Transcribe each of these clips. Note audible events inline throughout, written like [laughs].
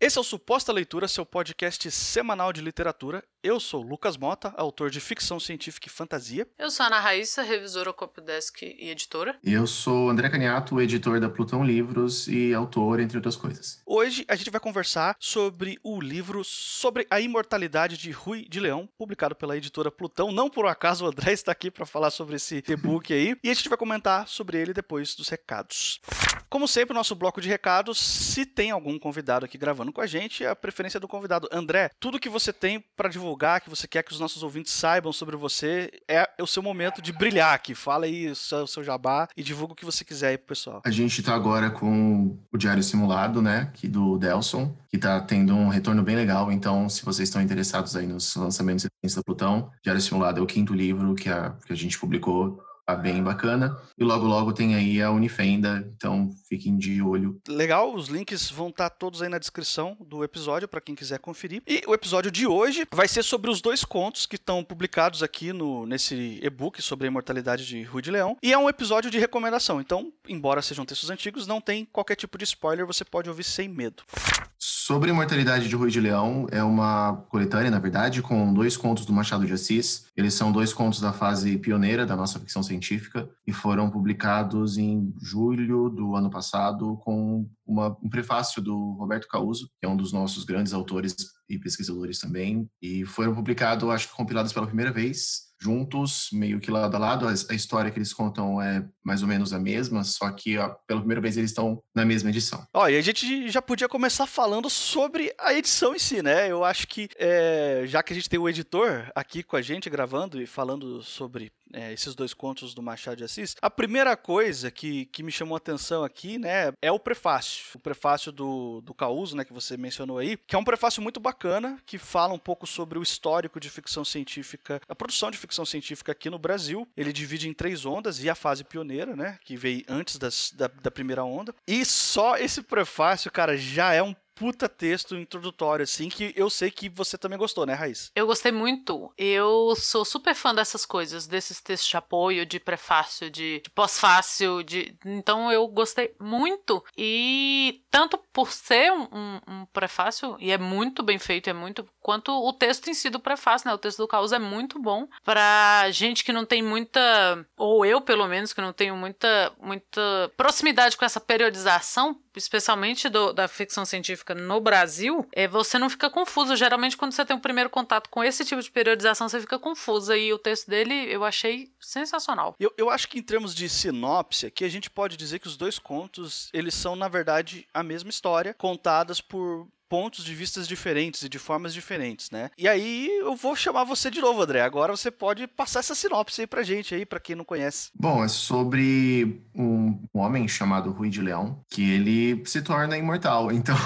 Esse é o Suposta Leitura, seu podcast semanal de literatura. Eu sou Lucas Mota, autor de ficção científica e fantasia. Eu sou Ana Raíssa, revisora Copydesk e editora. E eu sou André Caniato, editor da Plutão Livros e autor, entre outras coisas. Hoje a gente vai conversar sobre o livro Sobre a Imortalidade de Rui de Leão, publicado pela editora Plutão. Não por acaso o André está aqui para falar sobre esse e-book aí. E a gente vai comentar sobre ele depois dos recados. Como sempre, nosso bloco de recados, se tem algum convidado aqui gravando com a gente, a preferência do convidado. André, tudo que você tem para divulgar, que você quer que os nossos ouvintes saibam sobre você, é o seu momento de brilhar aqui. Fala aí o seu, o seu jabá e divulga o que você quiser aí pro pessoal. A gente tá agora com o Diário Simulado, né, aqui do Delson, que tá tendo um retorno bem legal. Então, se vocês estão interessados aí nos lançamentos da Plutão, Diário Simulado é o quinto livro que a, que a gente publicou Tá bem bacana. E logo, logo tem aí a Unifenda, então fiquem de olho. Legal, os links vão estar todos aí na descrição do episódio para quem quiser conferir. E o episódio de hoje vai ser sobre os dois contos que estão publicados aqui no, nesse e-book sobre a imortalidade de Rui de Leão. E é um episódio de recomendação, então, embora sejam textos antigos, não tem qualquer tipo de spoiler, você pode ouvir sem medo. Sobre Imortalidade de Rui de Leão, é uma coletânea, na verdade, com dois contos do Machado de Assis. Eles são dois contos da fase pioneira da nossa ficção científica e foram publicados em julho do ano passado com uma, um prefácio do Roberto Causo, que é um dos nossos grandes autores e pesquisadores também, e foram publicados, acho que compilados pela primeira vez juntos, meio que lado a lado. A, história que eles contam é mais ou menos a mesma, só que ó, pela primeira vez eles estão na mesma edição. Ó, e a gente já podia começar falando sobre a edição em si, né? Eu acho que, é, já que a gente tem o editor aqui com a gente gravando e falando sobre é, esses dois contos do Machado de Assis, a primeira coisa que, que me chamou a atenção aqui, né, é o prefácio. O prefácio do, do Causo, né, que você mencionou aí, que é um prefácio muito bacana, que fala um pouco sobre o histórico de ficção científica, a produção de ficção científica aqui no Brasil. Ele divide em três ondas e a fase pioneira, né, que veio antes das, da, da primeira onda. E só esse prefácio, cara, já é um puta texto introdutório, assim, que eu sei que você também gostou, né, Raiz? Eu gostei muito. Eu sou super fã dessas coisas, desses textos de apoio, de prefácio, de, de pós-fácil, de... Então eu gostei muito. E tanto por ser um, um, um, prefácio, e é muito bem feito, é muito... Quanto o texto em si do prefácio, né? O texto do Caos é muito bom pra gente que não tem muita... Ou eu, pelo menos, que não tenho muita, muita proximidade com essa periodização, especialmente do, da ficção científica no Brasil, é, você não fica confuso. Geralmente, quando você tem o um primeiro contato com esse tipo de periodização, você fica confusa. E o texto dele eu achei sensacional. Eu, eu acho que em termos de sinopse, aqui a gente pode dizer que os dois contos, eles são, na verdade, a mesma história, contadas por pontos de vistas diferentes e de formas diferentes, né? E aí eu vou chamar você de novo, André. Agora você pode passar essa sinopse aí pra gente aí, para quem não conhece. Bom, é sobre um, homem chamado Rui de Leão, que ele se torna imortal. [laughs] Então,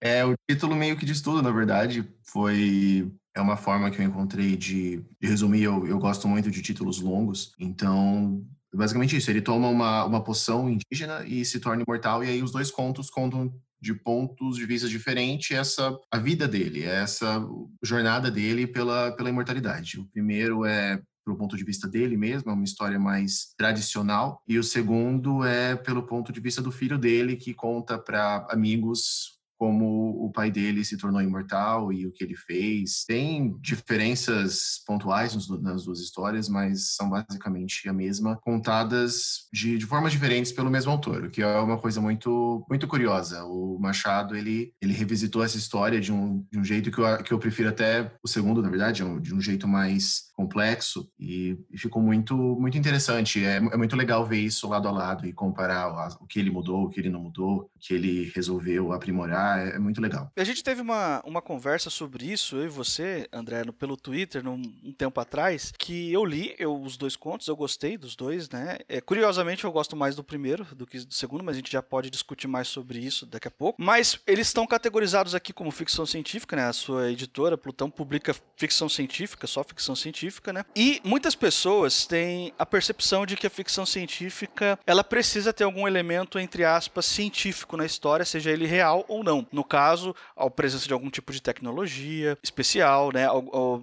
é o título meio que diz tudo, na verdade. Foi é uma forma que eu encontrei de, de resumir. Eu, eu gosto muito de títulos longos, então basicamente isso. Ele toma uma, uma poção indígena e se torna imortal, e aí os dois contos contam de pontos de vista diferentes essa a vida dele, essa jornada dele pela, pela imortalidade. O primeiro é pelo ponto de vista dele mesmo, é uma história mais tradicional, e o segundo é pelo ponto de vista do filho dele, que conta para amigos como o pai dele se tornou imortal e o que ele fez. Tem diferenças pontuais nas duas histórias, mas são basicamente a mesma, contadas de, de formas diferentes pelo mesmo autor, o que é uma coisa muito, muito curiosa. O Machado, ele, ele revisitou essa história de um, de um jeito que eu, que eu prefiro até o segundo, na verdade, de um jeito mais complexo e, e ficou muito, muito interessante. É, é, muito legal ver isso lado a lado e comparar o, o que ele mudou, o que ele não mudou, o que ele resolveu aprimorar é, é, muito legal. A gente teve uma, uma conversa sobre isso, eu e você, André, no, pelo Twitter, num, um tempo atrás, que eu li eu, os dois contos, eu gostei dos dois, né? É, curiosamente, eu gosto mais do primeiro do que do segundo, mas a gente já pode discutir mais sobre isso daqui a pouco. Mas eles estão categorizados aqui como ficção científica, né? A sua editora, Plutão, publica ficção científica, só ficção científica, né? E muitas pessoas têm a percepção de que a ficção científica ela precisa ter algum elemento, entre aspas, científico na história, seja ele real ou não. Não. No caso, a presença de algum tipo de tecnologia especial, né?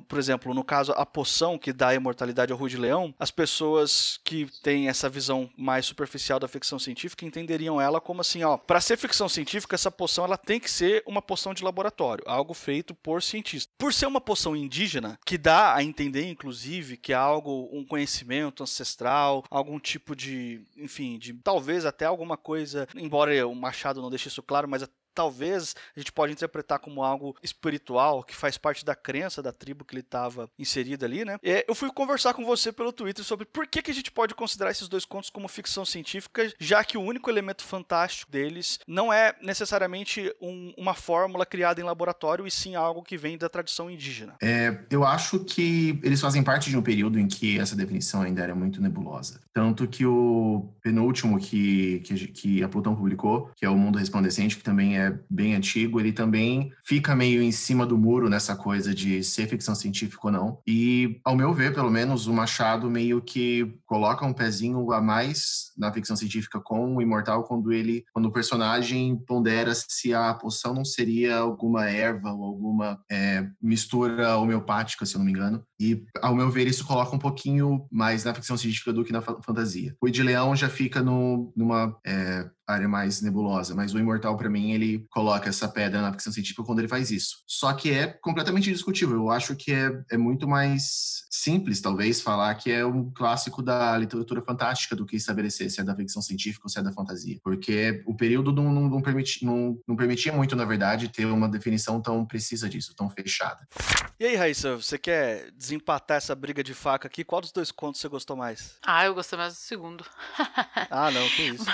por exemplo, no caso, a poção que dá imortalidade ao Rui de Leão, as pessoas que têm essa visão mais superficial da ficção científica entenderiam ela como assim, ó, para ser ficção científica, essa poção ela tem que ser uma poção de laboratório, algo feito por cientistas. Por ser uma poção indígena, que dá a entender, inclusive, que é algo, um conhecimento ancestral, algum tipo de, enfim, de talvez até alguma coisa, embora o Machado não deixe isso claro, mas talvez a gente pode interpretar como algo espiritual, que faz parte da crença da tribo que ele estava inserido ali, né? E eu fui conversar com você pelo Twitter sobre por que, que a gente pode considerar esses dois contos como ficção científica, já que o único elemento fantástico deles não é necessariamente um, uma fórmula criada em laboratório, e sim algo que vem da tradição indígena. É, eu acho que eles fazem parte de um período em que essa definição ainda era muito nebulosa. Tanto que o penúltimo que, que, que a Plutão publicou, que é o Mundo Resplandecente, que também é bem antigo, ele também fica meio em cima do muro nessa coisa de ser ficção científica ou não. E, ao meu ver, pelo menos, o Machado meio que coloca um pezinho a mais na ficção científica com o Imortal quando ele, quando o personagem pondera se a poção não seria alguma erva ou alguma é, mistura homeopática, se eu não me engano. E, ao meu ver, isso coloca um pouquinho mais na ficção científica do que na fantasia. O de Leão já fica no, numa é, área mais nebulosa, mas o Imortal, para mim, ele coloca essa pedra na ficção científica quando ele faz isso. Só que é completamente discutível. Eu acho que é, é muito mais simples, talvez, falar que é um clássico da literatura fantástica do que estabelecer se é da ficção científica ou se é da fantasia. Porque o período não, não, não, permiti, não, não permitia muito, na verdade, ter uma definição tão precisa disso, tão fechada. E aí, Raíssa, você quer desempatar essa briga de faca aqui? Qual dos dois contos você gostou mais? Ah, eu gostei mais do segundo. ah, não, [laughs] que isso.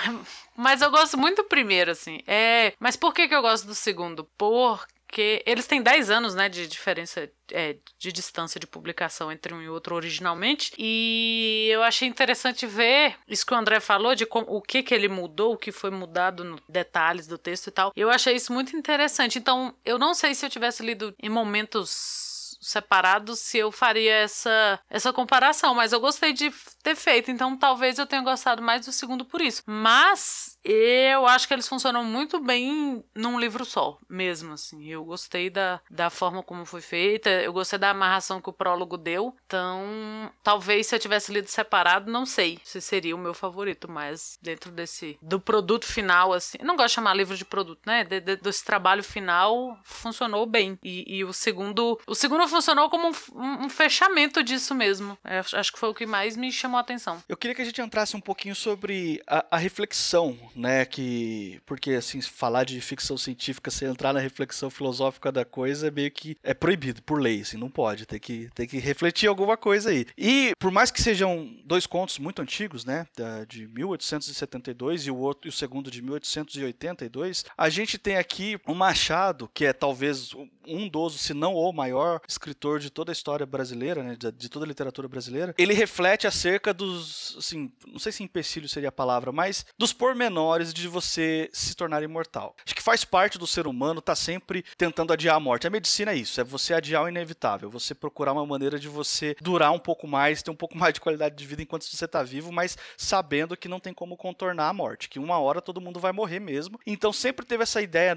Mas, mas eu gosto muito do primeiro, assim. É, mas por que, que eu gosto do segundo? Porque eles têm 10 anos, né, de diferença é, de distância de publicação entre um e outro originalmente. E eu achei interessante ver isso que o André falou, de como, o que, que ele mudou, o que foi mudado nos detalhes do texto e tal. Eu achei isso muito interessante. Então, eu não sei se eu tivesse lido em momentos separados se eu faria essa, essa comparação, mas eu gostei de ter feito, então talvez eu tenha gostado mais do segundo por isso. Mas eu acho que eles funcionam muito bem num livro só, mesmo assim. Eu gostei da, da forma como foi feita, eu gostei da amarração que o prólogo deu, então talvez se eu tivesse lido separado, não sei se seria o meu favorito, mas dentro desse do produto final, assim, não gosto de chamar livro de produto, né? De, de, desse trabalho final funcionou bem. E, e o segundo, o segundo funcionou como um, um fechamento disso mesmo. Eu é, acho que foi o que mais me chamou a atenção. Eu queria que a gente entrasse um pouquinho sobre a, a reflexão, né? Que. Porque, assim, falar de ficção científica sem entrar na reflexão filosófica da coisa é meio que é proibido por lei, assim, não pode. Tem que, tem que refletir alguma coisa aí. E, por mais que sejam dois contos muito antigos, né? De 1872 e o outro e o segundo de 1882, a gente tem aqui um Machado, que é talvez um dos, se não o maior escritor de toda a história brasileira, né, de, de, toda a literatura brasileira, ele reflete acerca dos, assim, não sei se empecilho seria a palavra, mas dos pormenores de você se tornar imortal. Acho que faz parte do ser humano estar tá sempre tentando adiar a morte. A medicina é isso, é você adiar o inevitável, você procurar uma maneira de você durar um pouco mais, ter um pouco mais de qualidade de vida enquanto você está vivo, mas sabendo que não tem como contornar a morte, que uma hora todo mundo vai morrer mesmo. Então sempre teve essa ideia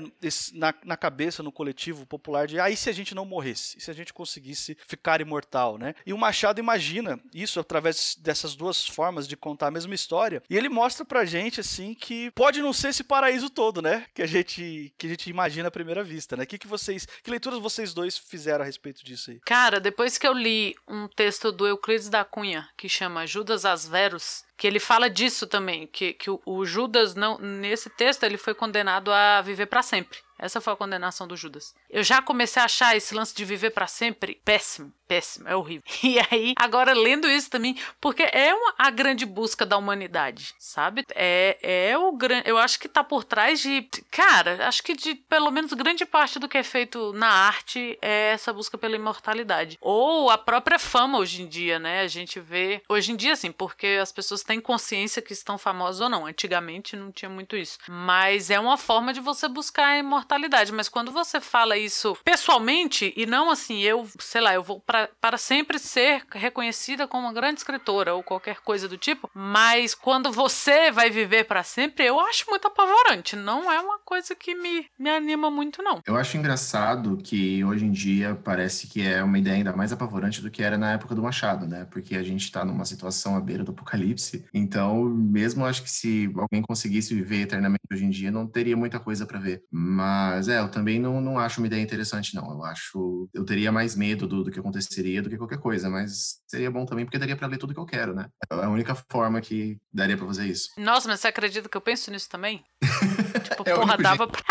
na, na cabeça, no coletivo popular de, ah, e se a gente não morresse? E se a gente conseguisse ficar imortal, né? E o Machado imagina isso através dessas duas formas de contar a mesma história. E ele mostra pra gente, assim, que pode não ser esse paraíso todo, né? Que a gente, que a gente imagina à primeira vista, né? Que, que vocês, que leituras vocês dois fizeram a respeito disso aí? Cara, depois que eu li um texto do Euclides da Cunha, que chama Judas Asverus, que ele fala disso também, que, que o, o Judas não nesse texto ele foi condenado a viver para sempre. Essa foi a condenação do Judas. Eu já comecei a achar esse lance de viver para sempre péssimo, péssimo, é horrível. [laughs] E aí, agora lendo isso também, porque é uma, a grande busca da humanidade, sabe? É, é o grande. Eu acho que tá por trás de. Cara, acho que de pelo menos grande parte do que é feito na arte é essa busca pela imortalidade. Ou a própria fama hoje em dia, né? A gente vê. Hoje em dia, assim, porque as pessoas têm consciência que estão famosas ou não. Antigamente não tinha muito isso. Mas é uma forma de você buscar a imortalidade imortalidade, mas quando você fala isso pessoalmente e não assim, eu, sei lá, eu vou pra, para sempre ser reconhecida como uma grande escritora ou qualquer coisa do tipo, mas quando você vai viver para sempre, eu acho muito apavorante. Não é uma coisa que me, me anima muito, não. Eu acho engraçado que hoje em dia parece que é uma ideia ainda mais apavorante do que era na época do Machado, né? Porque a gente tá numa situação à beira do apocalipse. Então, mesmo acho que se alguém conseguisse viver eternamente hoje em dia, não teria muita coisa para ver. Mas é, eu também não, não acho uma ideia interessante, não. Eu acho. Eu teria mais medo do, do que aconteceria do que qualquer coisa, mas seria bom também porque daria para ler tudo que eu quero, né? É a única forma que daria para fazer isso. Nossa, mas você acredita que eu penso nisso também? [laughs] tipo, é porra, dava pra.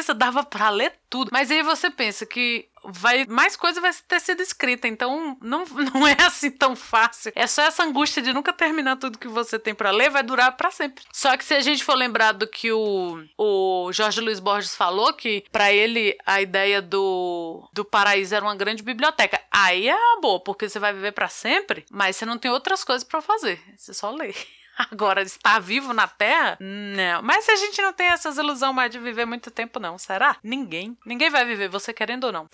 Penso, dava pra ler tudo. Mas aí você pensa que vai mais coisa vai ter sido escrita, então não, [laughs] não é assim tão fácil. É só essa angústia de nunca terminar tudo que você tem para ler, vai durar para sempre. Só que se a gente for lembrar do que o, o Jorge Luiz Borges falou, que para ele a ideia do, do paraíso era uma grande biblioteca, aí é boa, porque você vai viver para sempre, mas você não tem outras coisas para fazer, você só lê. [laughs] [laughs] Agora, estar vivo na Terra? Não. Mas a gente não tem essas ilusões mais de viver muito tempo, não. Será? Ninguém. Ninguém vai viver, você querendo ou não.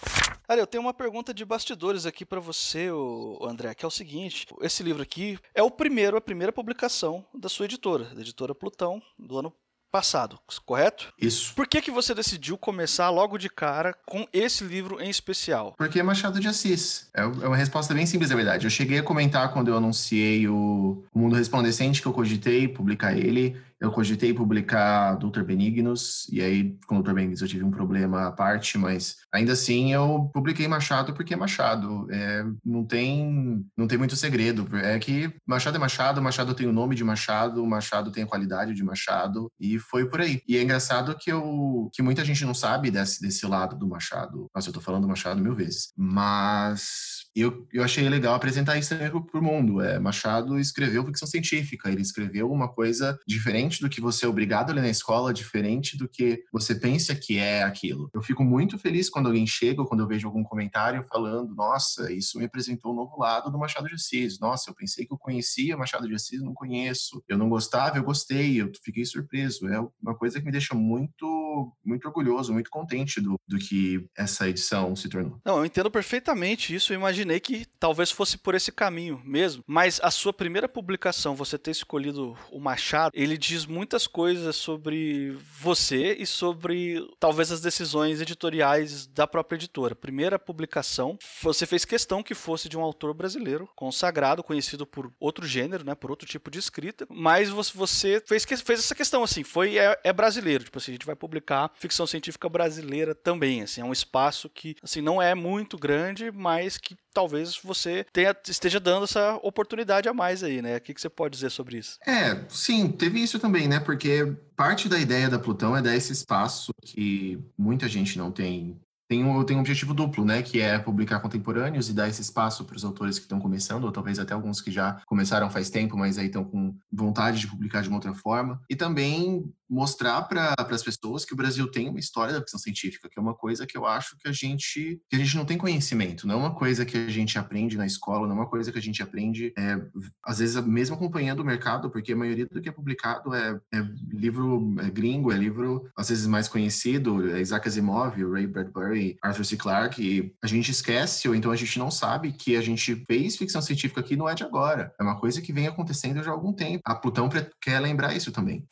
Olha, eu tenho uma pergunta de bastidores aqui para você, André, que é o seguinte: esse livro aqui é o primeiro, a primeira publicação da sua editora, da editora Plutão, do ano passado, correto? Isso. Por que que você decidiu começar logo de cara com esse livro em especial? Porque é Machado de Assis. É, é uma resposta bem simples, na verdade. Eu cheguei a comentar quando eu anunciei o, o Mundo Resplandecente que eu cogitei publicar ele eu cogitei publicar Doutor Benignos, e aí com Doutor Benignos eu tive um problema à parte, mas ainda assim eu publiquei Machado porque é Machado. É, não, tem, não tem muito segredo. É que Machado é Machado, Machado tem o nome de Machado, Machado tem a qualidade de Machado, e foi por aí. E é engraçado que, eu, que muita gente não sabe desse, desse lado do Machado. Nossa, eu tô falando Machado mil vezes. Mas eu, eu achei legal apresentar isso também pro, pro mundo. É, Machado escreveu ficção científica, ele escreveu uma coisa diferente do que você é obrigado a ler na escola, diferente do que você pensa que é aquilo. Eu fico muito feliz quando alguém chega quando eu vejo algum comentário falando: nossa, isso me apresentou um novo lado do Machado de Assis. Nossa, eu pensei que eu conhecia Machado de Assis, não conheço. Eu não gostava, eu gostei, eu fiquei surpreso. É uma coisa que me deixa muito, muito orgulhoso, muito contente do, do que essa edição se tornou. Não, eu entendo perfeitamente isso. Eu imaginei que talvez fosse por esse caminho mesmo. Mas a sua primeira publicação, você ter escolhido o Machado, ele diz muitas coisas sobre você e sobre talvez as decisões editoriais da própria editora. Primeira publicação, você fez questão que fosse de um autor brasileiro, consagrado, conhecido por outro gênero, né, por outro tipo de escrita, mas você fez, fez essa questão assim, foi é, é brasileiro, tipo assim, a gente vai publicar ficção científica brasileira também, assim, é um espaço que assim não é muito grande, mas que talvez você tenha, esteja dando essa oportunidade a mais aí, né? O que, que você pode dizer sobre isso? É, sim, teve isso também, né? Porque parte da ideia da Plutão é dar esse espaço que muita gente não tem tem um, tem um objetivo duplo, né, que é publicar contemporâneos e dar esse espaço para os autores que estão começando, ou talvez até alguns que já começaram faz tempo, mas aí estão com vontade de publicar de uma outra forma, e também mostrar para as pessoas que o Brasil tem uma história da ficção científica, que é uma coisa que eu acho que a gente que a gente não tem conhecimento, não é uma coisa que a gente aprende na escola, não é uma coisa que a gente aprende é, às vezes mesmo acompanhando o mercado, porque a maioria do que é publicado é, é livro é gringo, é livro às vezes mais conhecido, é Isaac Asimov, Ray Bradbury, Arthur C. Clarke, a gente esquece ou então a gente não sabe que a gente fez ficção científica aqui não é de agora, é uma coisa que vem acontecendo já há algum tempo. A Plutão quer lembrar isso também.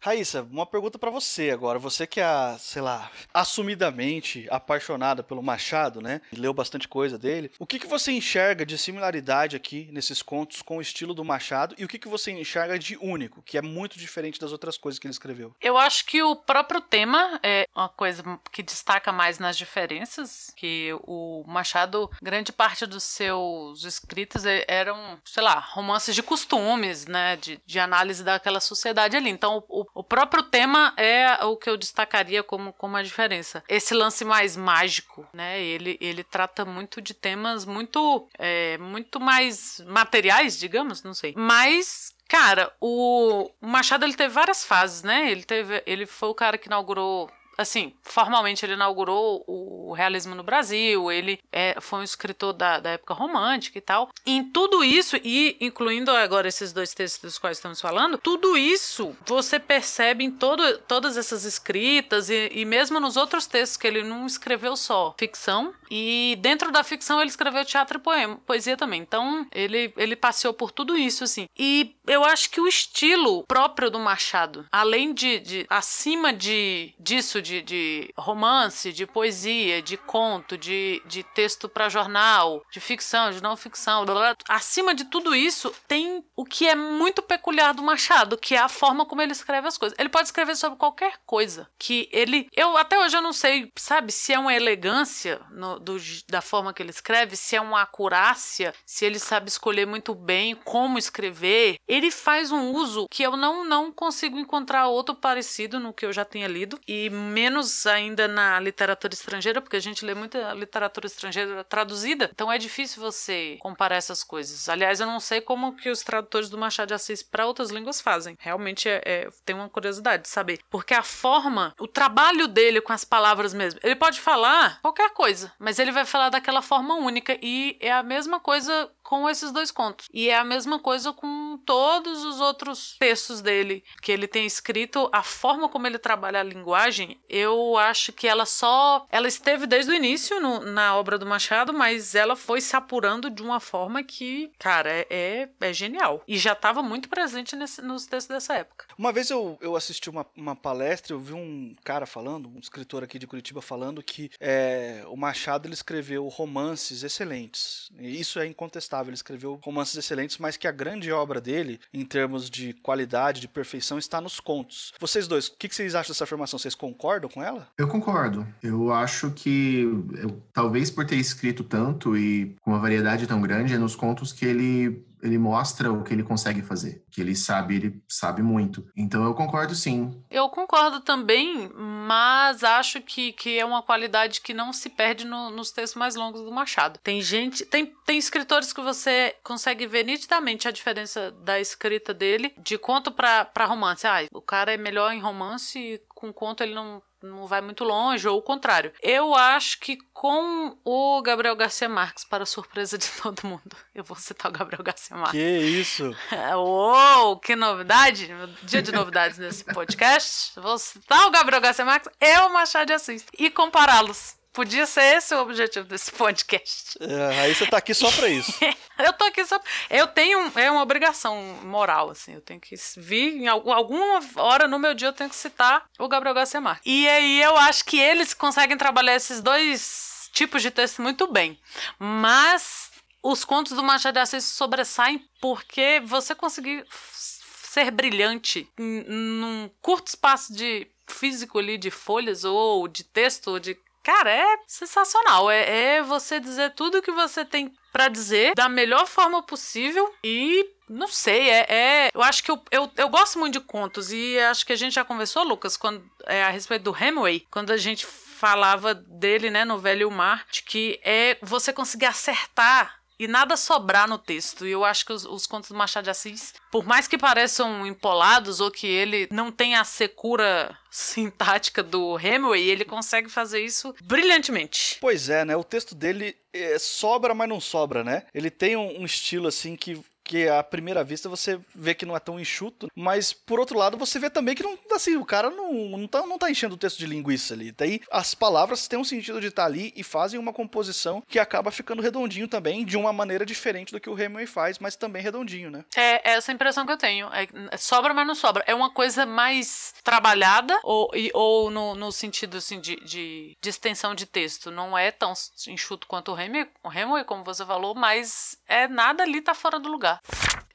Raíssa, uma pergunta para você agora. Você que é, sei lá, assumidamente apaixonada pelo Machado, né? E leu bastante coisa dele. O que, que você enxerga de similaridade aqui nesses contos com o estilo do Machado e o que, que você enxerga de único, que é muito diferente das outras coisas que ele escreveu? Eu acho que o próprio tema é uma coisa que destaca mais nas diferenças, que o Machado, grande parte dos seus escritos eram, sei lá, romances de costumes, né? De, de análise daquela sociedade ali. Então, o, o próprio tema é o que eu destacaria como, como a diferença. Esse lance mais mágico, né? Ele, ele trata muito de temas muito, é, muito mais materiais, digamos, não sei. Mas Cara, o Machado ele teve várias fases, né? Ele teve, ele foi o cara que inaugurou assim, formalmente ele inaugurou o realismo no Brasil, ele é, foi um escritor da, da época romântica e tal. Em tudo isso, e incluindo agora esses dois textos dos quais estamos falando, tudo isso você percebe em todo, todas essas escritas e, e mesmo nos outros textos que ele não escreveu só ficção, e dentro da ficção ele escreveu teatro e poema, poesia também. Então ele, ele passeou por tudo isso, assim. E eu acho que o estilo próprio do Machado, além de, de acima de disso, de, de romance, de poesia, de conto, de, de texto para jornal, de ficção, de não ficção, blá, blá, acima de tudo isso, tem o que é muito peculiar do Machado, que é a forma como ele escreve as coisas. Ele pode escrever sobre qualquer coisa. Que ele. Eu até hoje eu não sei, sabe, se é uma elegância no, do, da forma que ele escreve, se é uma acurácia, se ele sabe escolher muito bem como escrever. Ele faz um uso que eu não, não consigo encontrar outro parecido no que eu já tenha lido, e menos ainda na literatura estrangeira, porque a gente lê muita literatura estrangeira traduzida, então é difícil você comparar essas coisas. Aliás, eu não sei como que os tradutores do Machado de Assis para outras línguas fazem. Realmente é, é, tem uma curiosidade de saber. Porque a forma, o trabalho dele com as palavras mesmo, ele pode falar qualquer coisa, mas ele vai falar daquela forma única e é a mesma coisa com esses dois contos. E é a mesma coisa com todos os outros textos dele que ele tem escrito, a forma como ele trabalha a linguagem, eu acho que ela só ela esteve desde o início no, na obra do Machado, mas ela foi se apurando de uma forma que, cara, é, é, é genial. E já estava muito presente nesse, nos textos dessa época. Uma vez eu, eu assisti uma, uma palestra, eu vi um cara falando, um escritor aqui de Curitiba falando que é, o Machado ele escreveu romances excelentes. E isso é incontestável ele escreveu romances excelentes, mas que a grande obra dele, em termos de qualidade, de perfeição, está nos contos. Vocês dois, o que, vocês acham dessa afirmação? Vocês concordam com ela? Eu concordo. Eu acho que, eu, talvez por ter escrito tanto e com uma variedade tão grande, é nos contos que ele ele mostra o que ele consegue fazer, que ele sabe, ele sabe muito. Então eu concordo sim. Eu concordo também, mas acho que, que é uma qualidade que não se perde no, nos textos mais longos do Machado. Tem gente, tem, tem escritores que você consegue ver nitidamente a diferença da escrita dele de conto para romance. Ah, o cara é melhor em romance e com conto ele não não vai muito longe, ou o contrário. Eu acho que com o Gabriel Garcia Marques, para surpresa de [laughs] todo mundo, eu vou citar o Gabriel Garcia Marques. Que isso! [laughs] Uou, que novidade! Dia de novidades nesse podcast. Vou citar o Gabriel Garcia Marques e o Machado de Assis e compará-los. Podia ser esse o objetivo desse podcast. É, aí você tá aqui só pra isso. [laughs] eu tô aqui só. Eu tenho. É uma obrigação moral, assim. Eu tenho que vir. Em alguma hora no meu dia eu tenho que citar o Gabriel Garcia Marques. E aí eu acho que eles conseguem trabalhar esses dois tipos de texto muito bem. Mas os contos do Machado de Assis sobressaem porque você conseguir ser brilhante num curto espaço de físico ali de folhas ou de texto ou de Cara, é sensacional. É, é você dizer tudo o que você tem para dizer da melhor forma possível e não sei, é, é, eu acho que eu, eu, eu gosto muito de contos e acho que a gente já conversou, Lucas, quando é, a respeito do Hemingway, quando a gente falava dele, né, no Velho Mar, de que é você conseguir acertar e nada sobrar no texto. E eu acho que os, os, contos do Machado de Assis, por mais que pareçam empolados ou que ele não tenha a secura sintática do Hemingway, ele consegue fazer isso brilhantemente. Pois é, né? O texto dele é, sobra, mas não sobra, né? Ele tem um, um estilo assim que que à primeira vista você vê que não é tão enxuto, mas por outro lado você vê também que não, assim, o cara não, não, tá, não tá enchendo o texto de linguiça ali. Daí as palavras têm um sentido de estar tá ali e fazem uma composição que acaba ficando redondinho também, de uma maneira diferente do que o Hemingway faz, mas também redondinho, né? É, é essa impressão que eu tenho. É, sobra, mas não sobra. É uma coisa mais trabalhada ou, e, ou no, no sentido assim de, de, de, extensão de texto. Não é tão enxuto quanto o Hemingway, o Hemingway, como você falou, mas é nada ali tá fora do lugar.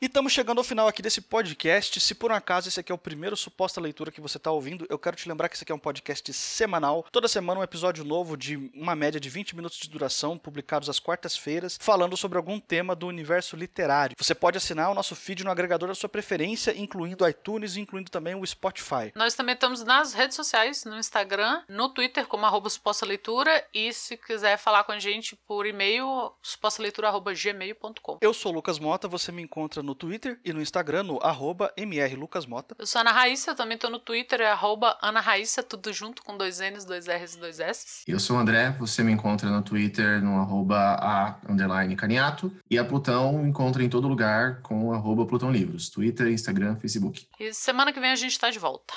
E estamos chegando ao final aqui desse podcast. Se por um acaso esse aqui é o primeiro suposta leitura que você está ouvindo, eu quero te lembrar que esse aqui é um podcast semanal. Toda semana um episódio novo de uma média de 20 minutos de duração, publicados às quartas-feiras, falando sobre algum tema do universo literário. Você pode assinar o nosso feed no agregador da sua preferência, incluindo iTunes, incluindo também o Spotify. Nós também estamos nas redes sociais, no Instagram, no Twitter, como arroba suposta leitura, e se quiser falar com a gente por e-mail, supostaleitura.gmail.com. Eu sou o Lucas Mota, você me encontra no Twitter e no Instagram, no arroba mrlucasmota. Eu sou Ana Raíssa, eu também tô no Twitter, é arroba Ana Raíssa, tudo junto com dois N's, dois R's e dois S. Eu sou o André, você me encontra no Twitter no arroba a underline caniato e a Plutão encontra em todo lugar com arroba Plutão Livros, Twitter, Instagram, Facebook. E semana que vem a gente tá de volta.